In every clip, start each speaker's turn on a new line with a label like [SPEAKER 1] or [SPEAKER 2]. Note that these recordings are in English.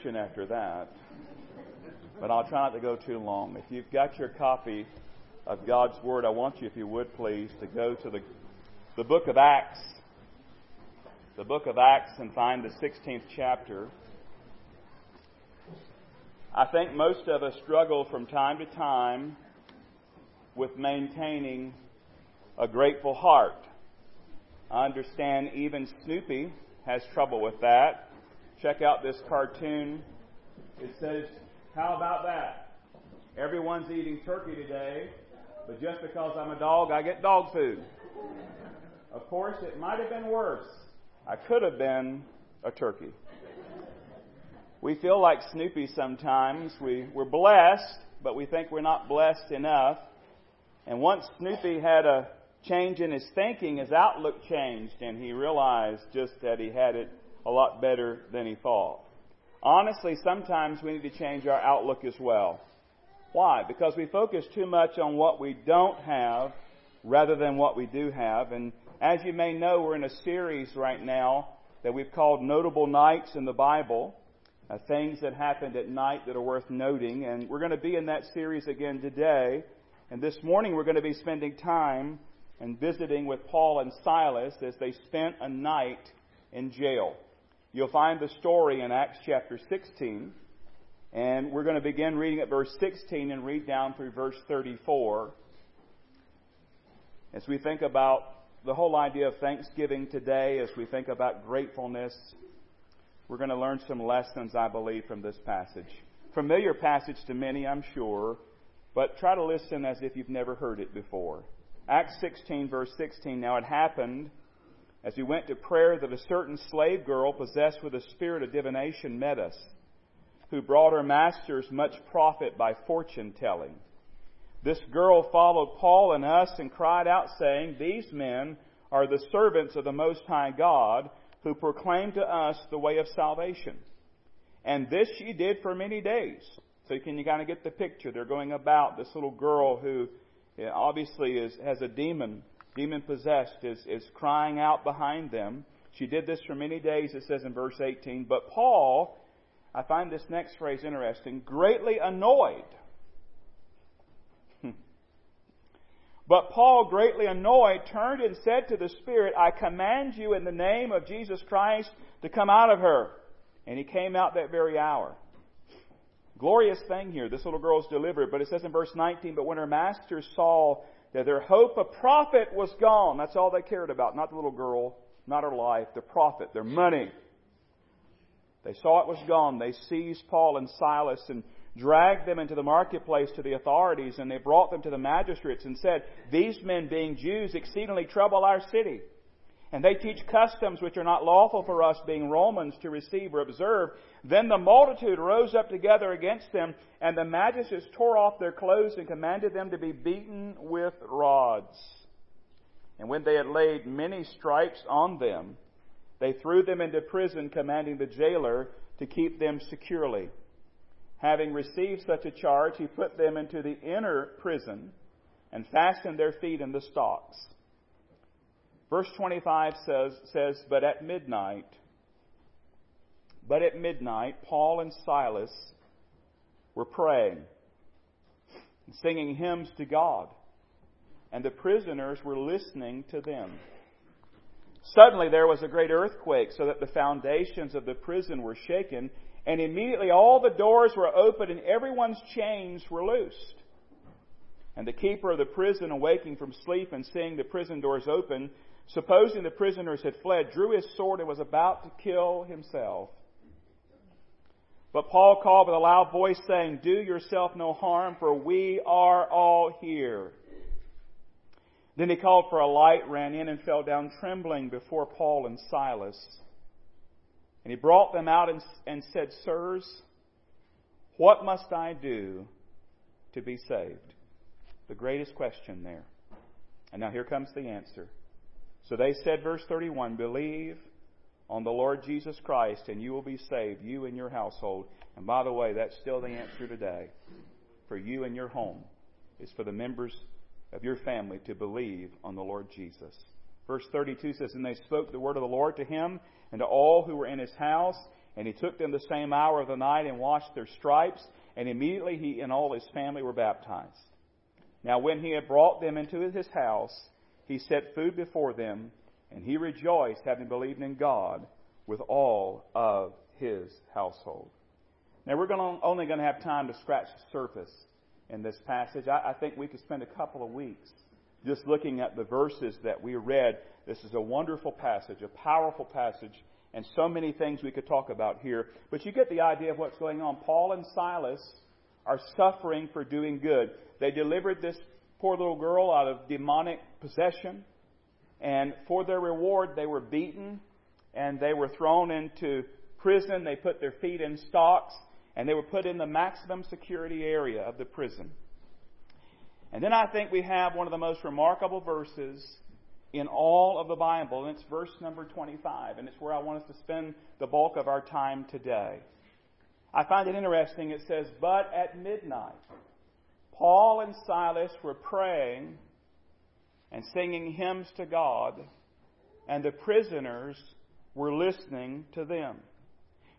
[SPEAKER 1] Preaching after that. But I'll try not to go too long. If you've got your copy of God's Word, I want you, if you would please, to go to the, the book of Acts. The book of Acts and find the 16th chapter. I think most of us struggle from time to time with maintaining a grateful heart. I understand even Snoopy has trouble with that. Check out this cartoon. It says, How about that? Everyone's eating turkey today, but just because I'm a dog, I get dog food. Of course, it might have been worse. I could have been a turkey. We feel like Snoopy sometimes. We, we're blessed, but we think we're not blessed enough. And once Snoopy had a change in his thinking, his outlook changed, and he realized just that he had it a lot better than he thought. Honestly, sometimes we need to change our outlook as well. Why? Because we focus too much on what we don't have rather than what we do have. And as you may know, we're in a series right now that we've called Notable Nights in the Bible uh, things that happened at night that are worth noting. And we're going to be in that series again today. And this morning we're going to be spending time and visiting with Paul and Silas as they spent a night in jail. You'll find the story in Acts chapter 16. And we're going to begin reading at verse 16 and read down through verse 34. As we think about the whole idea of Thanksgiving today, as we think about gratefulness, we're going to learn some lessons, I believe, from this passage. Familiar passage to many, I'm sure, but try to listen as if you've never heard it before. Acts 16, verse 16. Now it happened as we went to prayer that a certain slave girl possessed with a spirit of divination met us, who brought her masters much profit by fortune telling. This girl followed Paul and us and cried out, saying, These men are the servants of the Most High God who proclaim to us the way of salvation. And this she did for many days. So can you kind of get the picture? They're going about this little girl who obviously is, has a demon, demon possessed, is, is crying out behind them. She did this for many days, it says in verse 18. But Paul, I find this next phrase interesting, greatly annoyed But Paul, greatly annoyed, turned and said to the Spirit, I command you in the name of Jesus Christ to come out of her. And he came out that very hour. Glorious thing here. This little girl is delivered. But it says in verse 19, But when her master saw that their hope of profit was gone, that's all they cared about. Not the little girl, not her life, the profit, their money. They saw it was gone. They seized Paul and Silas and dragged them into the marketplace to the authorities, and they brought them to the magistrates and said, These men, being Jews, exceedingly trouble our city. And they teach customs which are not lawful for us, being Romans, to receive or observe. Then the multitude rose up together against them, and the magistrates tore off their clothes and commanded them to be beaten with rods. And when they had laid many stripes on them, they threw them into prison, commanding the jailer to keep them securely. Having received such a charge, he put them into the inner prison and fastened their feet in the stocks. Verse 25 says, says, But at midnight, but at midnight, Paul and Silas were praying, and singing hymns to God, and the prisoners were listening to them. Suddenly there was a great earthquake, so that the foundations of the prison were shaken, and immediately all the doors were opened and everyone's chains were loosed. And the keeper of the prison, awaking from sleep and seeing the prison doors open, supposing the prisoners had fled, drew his sword and was about to kill himself. But Paul called with a loud voice, saying, Do yourself no harm, for we are all here. Then he called for a light, ran in, and fell down trembling before Paul and Silas. And he brought them out and, and said, Sirs, what must I do to be saved? The greatest question there. And now here comes the answer. So they said, verse 31, Believe on the Lord Jesus Christ, and you will be saved, you and your household. And by the way, that's still the answer today. For you and your home is for the members of your family to believe on the Lord Jesus. Verse 32 says, And they spoke the word of the Lord to him and to all who were in his house. And he took them the same hour of the night and washed their stripes, and immediately he and all his family were baptized. Now, when he had brought them into his house, he set food before them, and he rejoiced, having believed in God, with all of his household. Now, we're going to, only going to have time to scratch the surface in this passage. I, I think we could spend a couple of weeks just looking at the verses that we read. This is a wonderful passage, a powerful passage, and so many things we could talk about here. But you get the idea of what's going on. Paul and Silas are suffering for doing good. They delivered this poor little girl out of demonic possession, and for their reward, they were beaten and they were thrown into prison. They put their feet in stocks and they were put in the maximum security area of the prison. And then I think we have one of the most remarkable verses in all of the Bible, and it's verse number 25, and it's where I want us to spend the bulk of our time today. I find it interesting. It says, But at midnight, Paul and Silas were praying and singing hymns to God, and the prisoners were listening to them.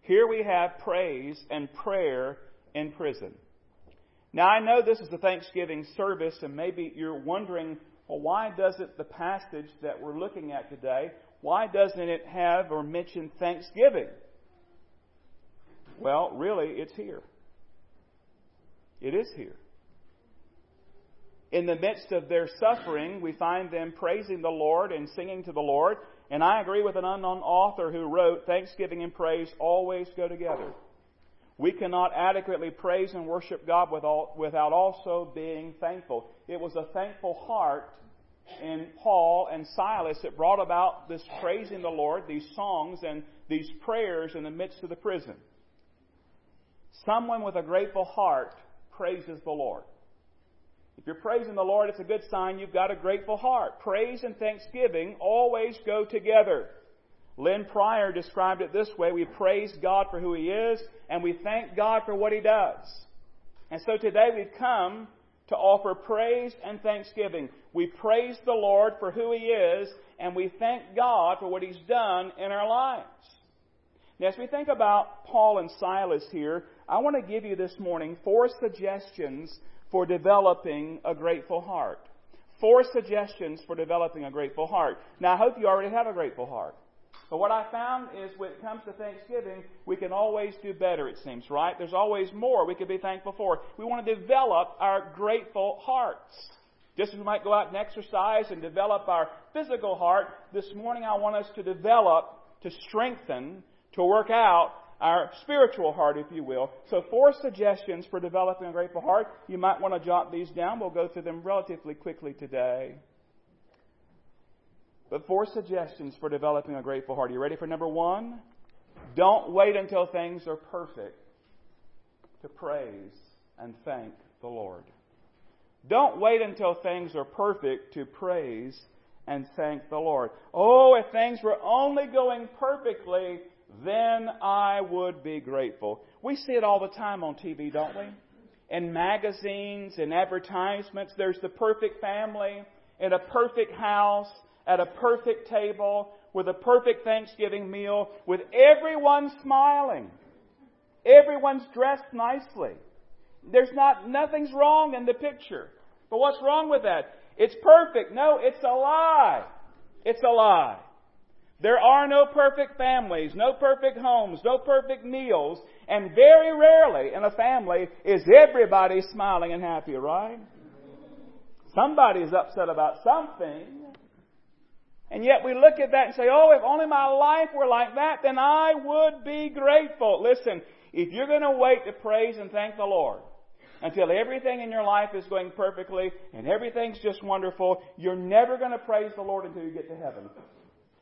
[SPEAKER 1] Here we have praise and prayer in prison. Now, I know this is a Thanksgiving service, and maybe you're wondering, well, why doesn't the passage that we're looking at today, why doesn't it have or mention Thanksgiving? Well, really, it's here. It is here. In the midst of their suffering, we find them praising the Lord and singing to the Lord. And I agree with an unknown author who wrote, Thanksgiving and praise always go together. We cannot adequately praise and worship God without also being thankful. It was a thankful heart in Paul and Silas that brought about this praising the Lord, these songs and these prayers in the midst of the prison. Someone with a grateful heart praises the Lord. If you're praising the Lord, it's a good sign you've got a grateful heart. Praise and thanksgiving always go together. Lynn Pryor described it this way We praise God for who He is, and we thank God for what He does. And so today we've come to offer praise and thanksgiving. We praise the Lord for who He is, and we thank God for what He's done in our lives. Now, as we think about Paul and Silas here, I want to give you this morning four suggestions for developing a grateful heart. Four suggestions for developing a grateful heart. Now, I hope you already have a grateful heart. But what I found is when it comes to Thanksgiving, we can always do better, it seems, right? There's always more we could be thankful for. We want to develop our grateful hearts. Just as we might go out and exercise and develop our physical heart, this morning I want us to develop, to strengthen, to work out our spiritual heart, if you will. So, four suggestions for developing a grateful heart. You might want to jot these down. We'll go through them relatively quickly today. But four suggestions for developing a grateful heart. Are you ready for number one? Don't wait until things are perfect to praise and thank the Lord. Don't wait until things are perfect to praise and thank the Lord. Oh, if things were only going perfectly, then I would be grateful. We see it all the time on TV, don't we? In magazines and advertisements, there's the perfect family in a perfect house at a perfect table with a perfect Thanksgiving meal with everyone smiling. Everyone's dressed nicely. There's not, nothing's wrong in the picture. But what's wrong with that? It's perfect. No, it's a lie. It's a lie. There are no perfect families, no perfect homes, no perfect meals, and very rarely in a family is everybody smiling and happy, right? Somebody's upset about something. And yet we look at that and say, oh, if only my life were like that, then I would be grateful. Listen, if you're going to wait to praise and thank the Lord until everything in your life is going perfectly and everything's just wonderful, you're never going to praise the Lord until you get to heaven.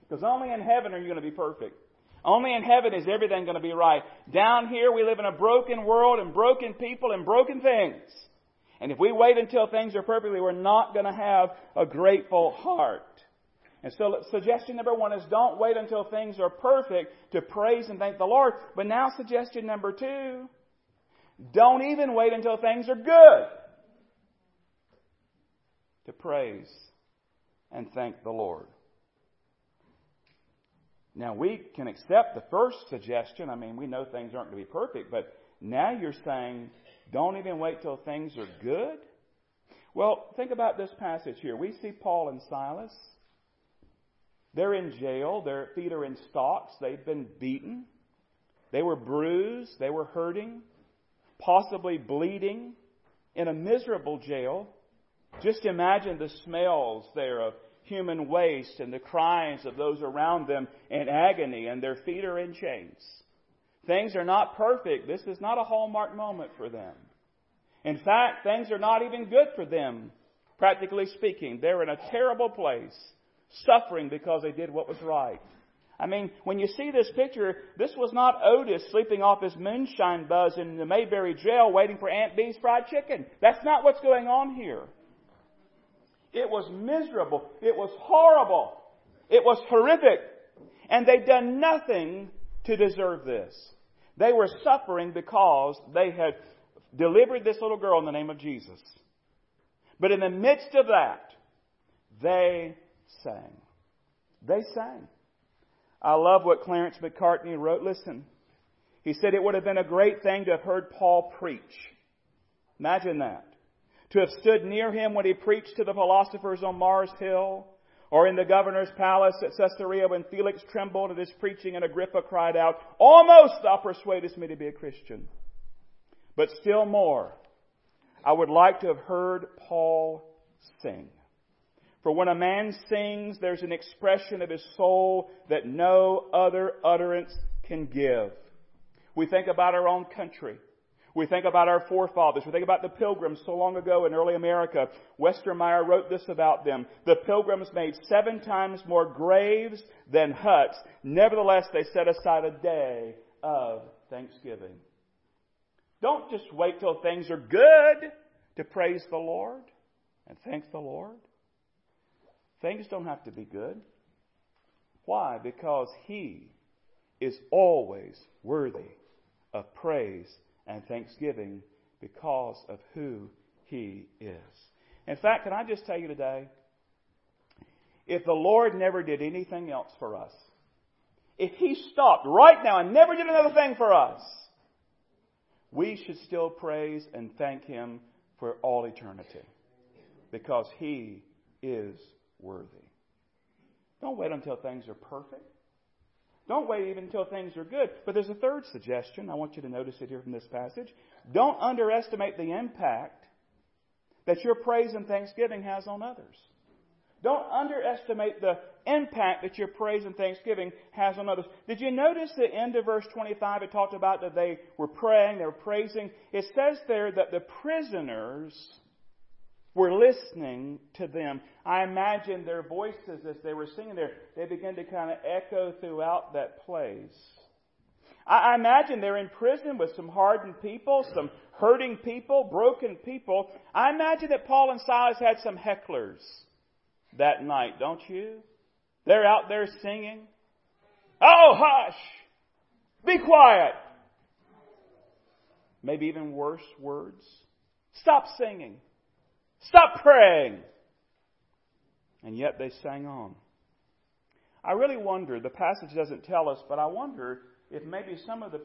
[SPEAKER 1] Because only in heaven are you going to be perfect. Only in heaven is everything going to be right. Down here we live in a broken world and broken people and broken things. And if we wait until things are perfectly, we're not going to have a grateful heart. And so suggestion number one is don't wait until things are perfect to praise and thank the Lord. But now suggestion number two, don't even wait until things are good to praise and thank the Lord. Now we can accept the first suggestion. I mean, we know things aren't going to be perfect, but now you're saying don't even wait till things are good? Well, think about this passage here. We see Paul and Silas. They're in jail. Their feet are in stocks. They've been beaten. They were bruised. They were hurting, possibly bleeding in a miserable jail. Just imagine the smells there of human waste and the cries of those around them in agony, and their feet are in chains. Things are not perfect. This is not a hallmark moment for them. In fact, things are not even good for them, practically speaking. They're in a terrible place, suffering because they did what was right. I mean, when you see this picture, this was not Otis sleeping off his moonshine buzz in the Mayberry jail waiting for Aunt Bee's fried chicken. That's not what's going on here. It was miserable. It was horrible. It was horrific. And they'd done nothing to deserve this. They were suffering because they had delivered this little girl in the name of Jesus. But in the midst of that, they sang. They sang. I love what Clarence Macartney wrote. Listen. He said it would have been a great thing to have heard Paul preach. Imagine that. To have stood near him when he preached to the philosophers on Mars Hill, or in the governor's palace at Caesarea when Felix trembled at his preaching and Agrippa cried out, Almost thou persuadest me to be a Christian. But still more, I would like to have heard Paul sing. For when a man sings, there's an expression of his soul that no other utterance can give. We think about our own country. We think about our forefathers. We think about the pilgrims so long ago in early America. Westermeyer wrote this about them. The pilgrims made seven times more graves than huts. Nevertheless, they set aside a day of thanksgiving. Don't just wait till things are good to praise the Lord and thank the Lord. Things don't have to be good. Why? Because He is always worthy of praise and thanksgiving because of who He is. In fact, can I just tell you today? If the Lord never did anything else for us, if He stopped right now and never did another thing for us, we should still praise and thank Him for all eternity because He is worthy. Don't wait until things are perfect. Don't wait even until things are good. But there's a third suggestion. I want you to notice it here from this passage. Don't underestimate the impact that your praise and thanksgiving has on others. Don't underestimate the impact that your praise and thanksgiving has on others. Did you notice the end of verse 25? It talked about that they were praying, they were praising. It says there that the prisoners were listening to them. I imagine their voices as they were singing there, they began to kind of echo throughout that place. I imagine they're in prison with some hardened people, some hurting people, broken people. I imagine that Paul and Silas had some hecklers that night, don't you? They're out there singing. Oh, hush! Be quiet! Maybe even worse words. Stop singing. Stop praying. And yet they sang on. I really wonder, the passage doesn't tell us, but I wonder if maybe some of the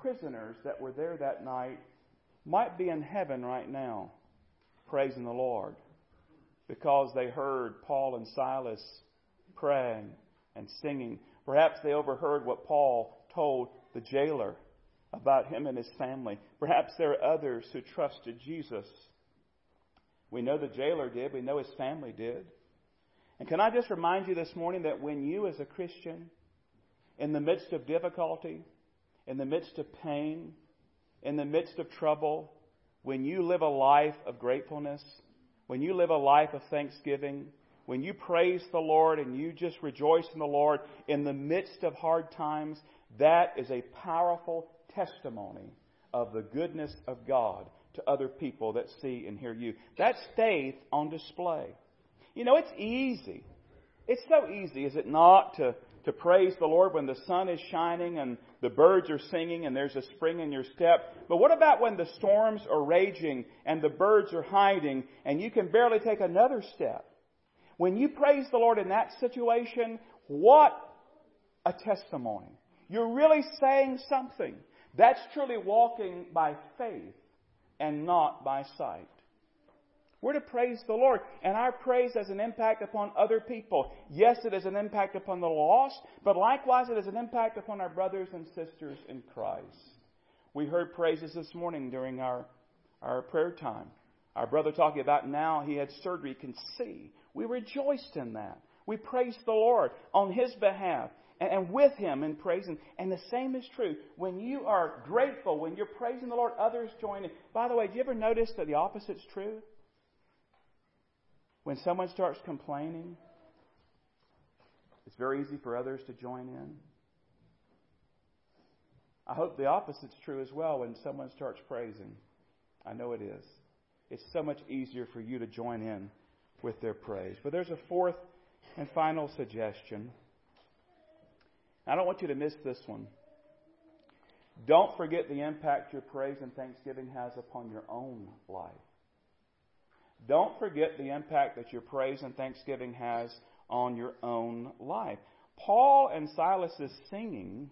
[SPEAKER 1] prisoners that were there that night might be in heaven right now, praising the Lord, because they heard Paul and Silas praying and singing. Perhaps they overheard what Paul told the jailer about him and his family. Perhaps there are others who trusted Jesus we know the jailer did. We know his family did. And can I just remind you this morning that when you, as a Christian, in the midst of difficulty, in the midst of pain, in the midst of trouble, when you live a life of gratefulness, when you live a life of thanksgiving, when you praise the Lord and you just rejoice in the Lord in the midst of hard times, that is a powerful testimony of the goodness of God to other people that see and hear you. That's faith on display. You know, it's easy. It's so easy, is it not, to, to praise the Lord when the sun is shining and the birds are singing and there's a spring in your step. But what about when the storms are raging and the birds are hiding and you can barely take another step? When you praise the Lord in that situation, what a testimony. You're really saying something. That's truly walking by faith and not by sight. We're to praise the Lord, and our praise has an impact upon other people. Yes, it has an impact upon the lost, but likewise it has an impact upon our brothers and sisters in Christ. We heard praises this morning during our, our prayer time. Our brother talking about now he had surgery, can see. We rejoiced in that. We praised the Lord on his behalf and, and with him in praising. And the same is true. When you are grateful, when you're praising the Lord, others join in. By the way, do you ever notice that the opposite's true? When someone starts complaining, it's very easy for others to join in. I hope the opposite's true as well when someone starts praising. I know it is. It's so much easier for you to join in with their praise. But there's a fourth and final suggestion. I don't want you to miss this one. Don't forget the impact your praise and thanksgiving has upon your own life. Don't forget the impact that your praise and thanksgiving has on your own life. Paul and Silas's singing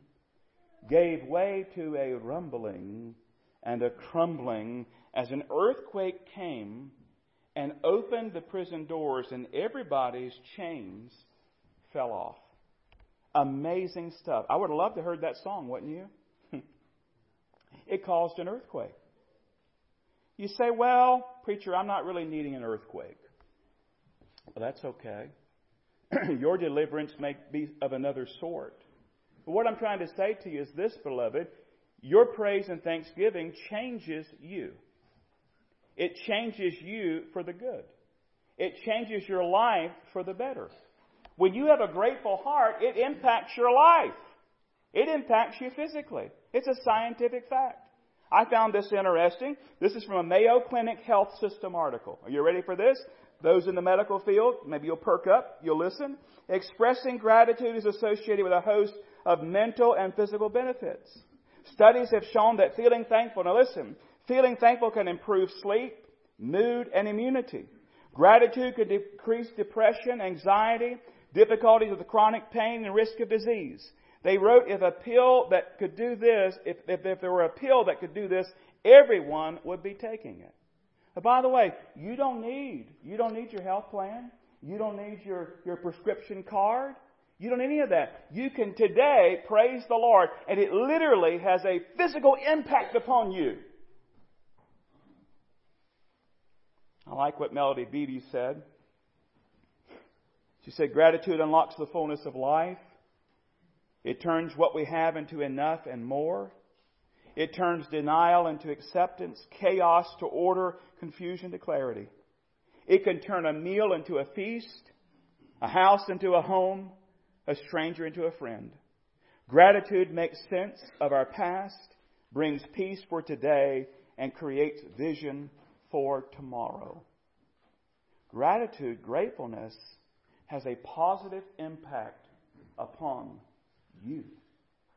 [SPEAKER 1] gave way to a rumbling and a crumbling as an earthquake came and opened the prison doors, and everybody's chains fell off. Amazing stuff. I would have loved to have heard that song, wouldn't you? it caused an earthquake. You say, well, preacher, I'm not really needing an earthquake. Well, that's okay. Your deliverance may be of another sort. But what I'm trying to say to you is this, beloved. Your praise and thanksgiving changes you. It changes you for the good. It changes your life for the better. When you have a grateful heart, it impacts your life. It impacts you physically. It's a scientific fact. I found this interesting. This is from a Mayo Clinic Health System article. Are you ready for this? Those in the medical field, maybe you'll perk up, you'll listen. Expressing gratitude is associated with a host of mental and physical benefits. Studies have shown that feeling thankful, now listen, feeling thankful can improve sleep, mood, and immunity. Gratitude can decrease depression, anxiety, difficulties with chronic pain, and risk of disease. They wrote if a pill that could do this, if, if, if there were a pill that could do this, everyone would be taking it. But by the way, you don't need, you don't need your health plan. You don't need your, your prescription card. You don't need any of that. You can today praise the Lord, and it literally has a physical impact upon you. I like what Melody Beattie said. She said, Gratitude unlocks the fullness of life. It turns what we have into enough and more. It turns denial into acceptance, chaos to order, confusion to clarity. It can turn a meal into a feast, a house into a home, a stranger into a friend. Gratitude makes sense of our past, brings peace for today, and creates vision for tomorrow. Gratitude, gratefulness, has a positive impact upon you.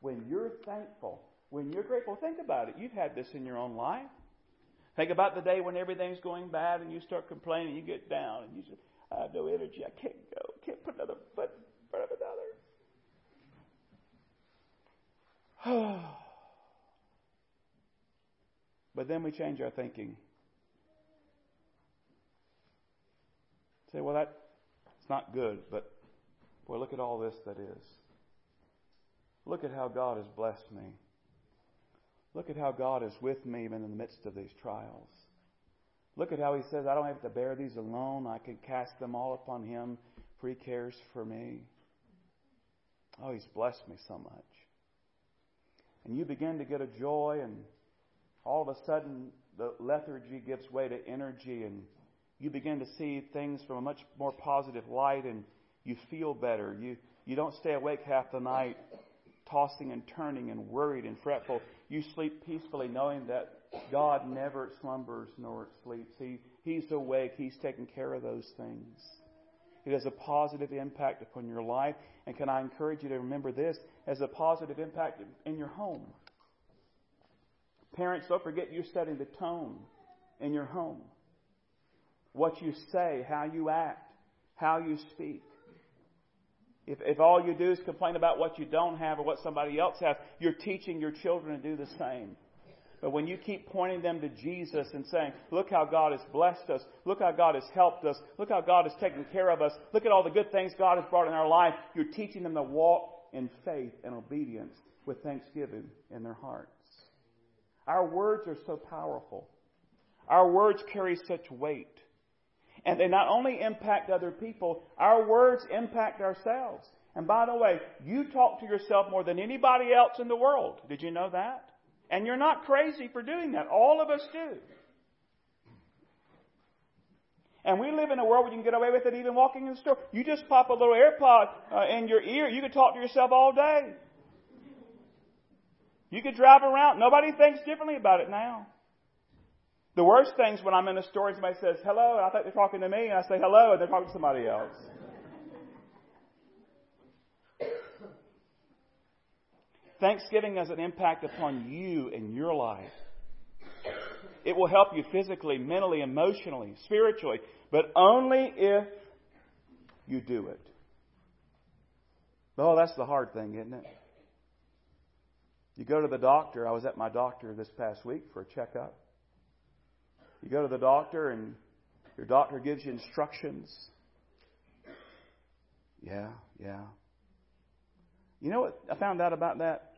[SPEAKER 1] When you're thankful, when you're grateful, think about it. You've had this in your own life. Think about the day when everything's going bad and you start complaining, you get down, and you say, I have no energy, I can't go, can't put another foot in front of another. but then we change our thinking. Say, well, that not good, but boy, look at all this that is. Look at how God has blessed me. Look at how God is with me even in the midst of these trials. Look at how He says, I don't have to bear these alone. I can cast them all upon Him, for He cares for me. Oh, He's blessed me so much. And you begin to get a joy, and all of a sudden the lethargy gives way to energy, and you begin to see things from a much more positive light, and you feel better. You, you don't stay awake half the night tossing and turning and worried and fretful. You sleep peacefully knowing that God never slumbers nor sleeps. He, he's awake. He's taking care of those things. It has a positive impact upon your life. And can I encourage you to remember this as a positive impact in your home? Parents, don't forget you're setting the tone in your home. What you say, how you act, how you speak. If, if all you do is complain about what you don't have or what somebody else has, you're teaching your children to do the same. But when you keep pointing them to Jesus and saying, look how God has blessed us, look how God has helped us, look how God has taken care of us, look at all the good things God has brought in our life, you're teaching them to walk in faith and obedience with thanksgiving in their hearts. Our words are so powerful. Our words carry such weight. And they not only impact other people, our words impact ourselves. And by the way, you talk to yourself more than anybody else in the world. Did you know that? And you're not crazy for doing that. All of us do. And we live in a world where you can get away with it even walking in the store. You just pop a little AirPod uh, in your ear, you can talk to yourself all day. You could drive around. Nobody thinks differently about it now. The worst things when I'm in a store somebody says hello, and I think they're talking to me, and I say hello, and they're talking to somebody else. Thanksgiving has an impact upon you and your life. It will help you physically, mentally, emotionally, spiritually, but only if you do it. Oh, that's the hard thing, isn't it? You go to the doctor. I was at my doctor this past week for a checkup. You go to the doctor and your doctor gives you instructions. Yeah, yeah. You know what I found out about that?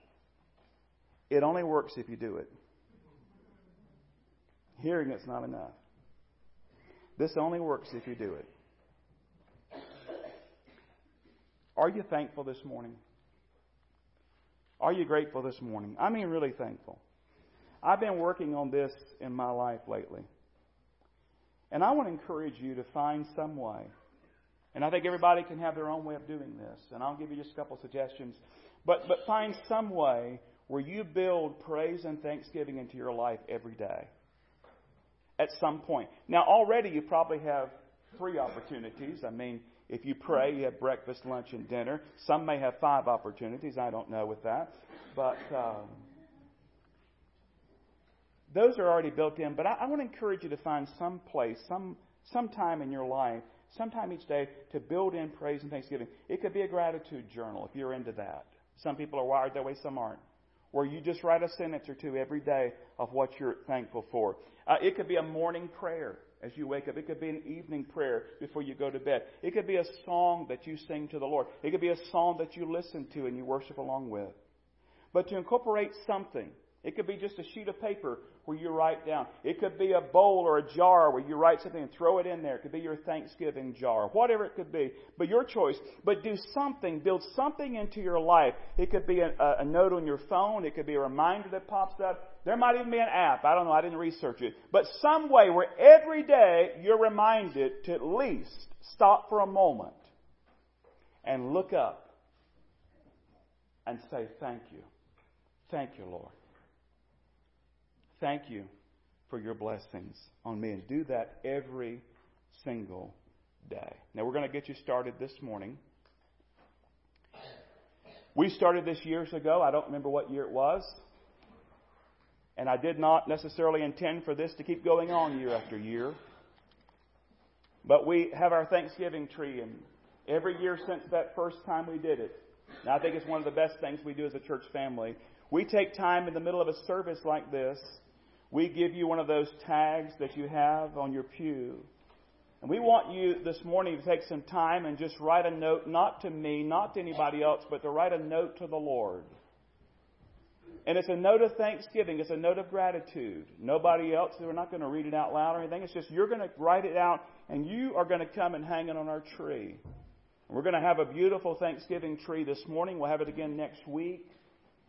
[SPEAKER 1] It only works if you do it. Hearing it's not enough. This only works if you do it. Are you thankful this morning? Are you grateful this morning? I mean, really thankful. I've been working on this in my life lately. And I want to encourage you to find some way. And I think everybody can have their own way of doing this. And I'll give you just a couple suggestions. But, but find some way where you build praise and thanksgiving into your life every day. At some point. Now, already you probably have three opportunities. I mean, if you pray, you have breakfast, lunch, and dinner. Some may have five opportunities. I don't know with that. But. Um, those are already built in, but I, I want to encourage you to find some place, some, some time in your life, sometime each day to build in praise and thanksgiving. It could be a gratitude journal if you're into that. Some people are wired that way, some aren't. Where you just write a sentence or two every day of what you're thankful for. Uh, it could be a morning prayer as you wake up. It could be an evening prayer before you go to bed. It could be a song that you sing to the Lord. It could be a song that you listen to and you worship along with. But to incorporate something it could be just a sheet of paper where you write down. It could be a bowl or a jar where you write something and throw it in there. It could be your Thanksgiving jar, whatever it could be. But your choice. But do something, build something into your life. It could be a, a note on your phone. It could be a reminder that pops up. There might even be an app. I don't know. I didn't research it. But some way where every day you're reminded to at least stop for a moment and look up and say, Thank you. Thank you, Lord. Thank you for your blessings on me. And do that every single day. Now, we're going to get you started this morning. We started this years ago. I don't remember what year it was. And I did not necessarily intend for this to keep going on year after year. But we have our Thanksgiving tree, and every year since that first time we did it, and I think it's one of the best things we do as a church family. We take time in the middle of a service like this we give you one of those tags that you have on your pew. And we want you this morning to take some time and just write a note, not to me, not to anybody else, but to write a note to the Lord. And it's a note of thanksgiving. It's a note of gratitude. Nobody else, we're not going to read it out loud or anything. It's just you're going to write it out and you are going to come and hang it on our tree. And we're going to have a beautiful Thanksgiving tree this morning. We'll have it again next week.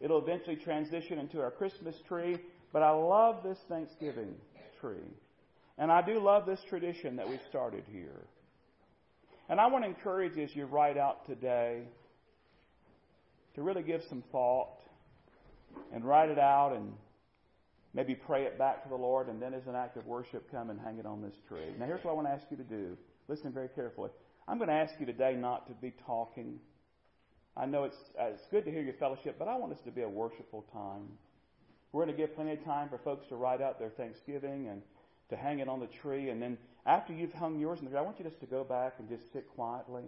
[SPEAKER 1] It'll eventually transition into our Christmas tree. But I love this Thanksgiving tree. And I do love this tradition that we've started here. And I want to encourage as you write out today to really give some thought and write it out and maybe pray it back to the Lord and then as an act of worship come and hang it on this tree. Now here's what I want to ask you to do. Listen very carefully. I'm going to ask you today not to be talking. I know it's, uh, it's good to hear your fellowship, but I want this to be a worshipful time. We're going to give plenty of time for folks to write out their Thanksgiving and to hang it on the tree. And then after you've hung yours on the tree, I want you just to go back and just sit quietly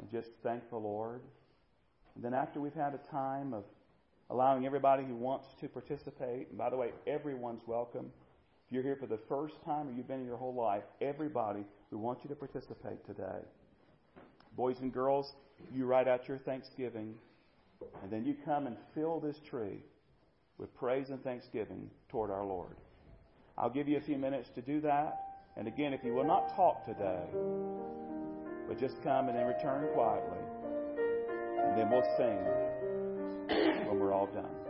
[SPEAKER 1] and just thank the Lord. And then after we've had a time of allowing everybody who wants to participate, and by the way, everyone's welcome. If you're here for the first time or you've been here your whole life, everybody, we want you to participate today. Boys and girls, you write out your thanksgiving, and then you come and fill this tree with praise and thanksgiving toward our Lord. I'll give you a few minutes to do that. And again, if you will not talk today, but just come and then return quietly, and then we'll sing when we're all done.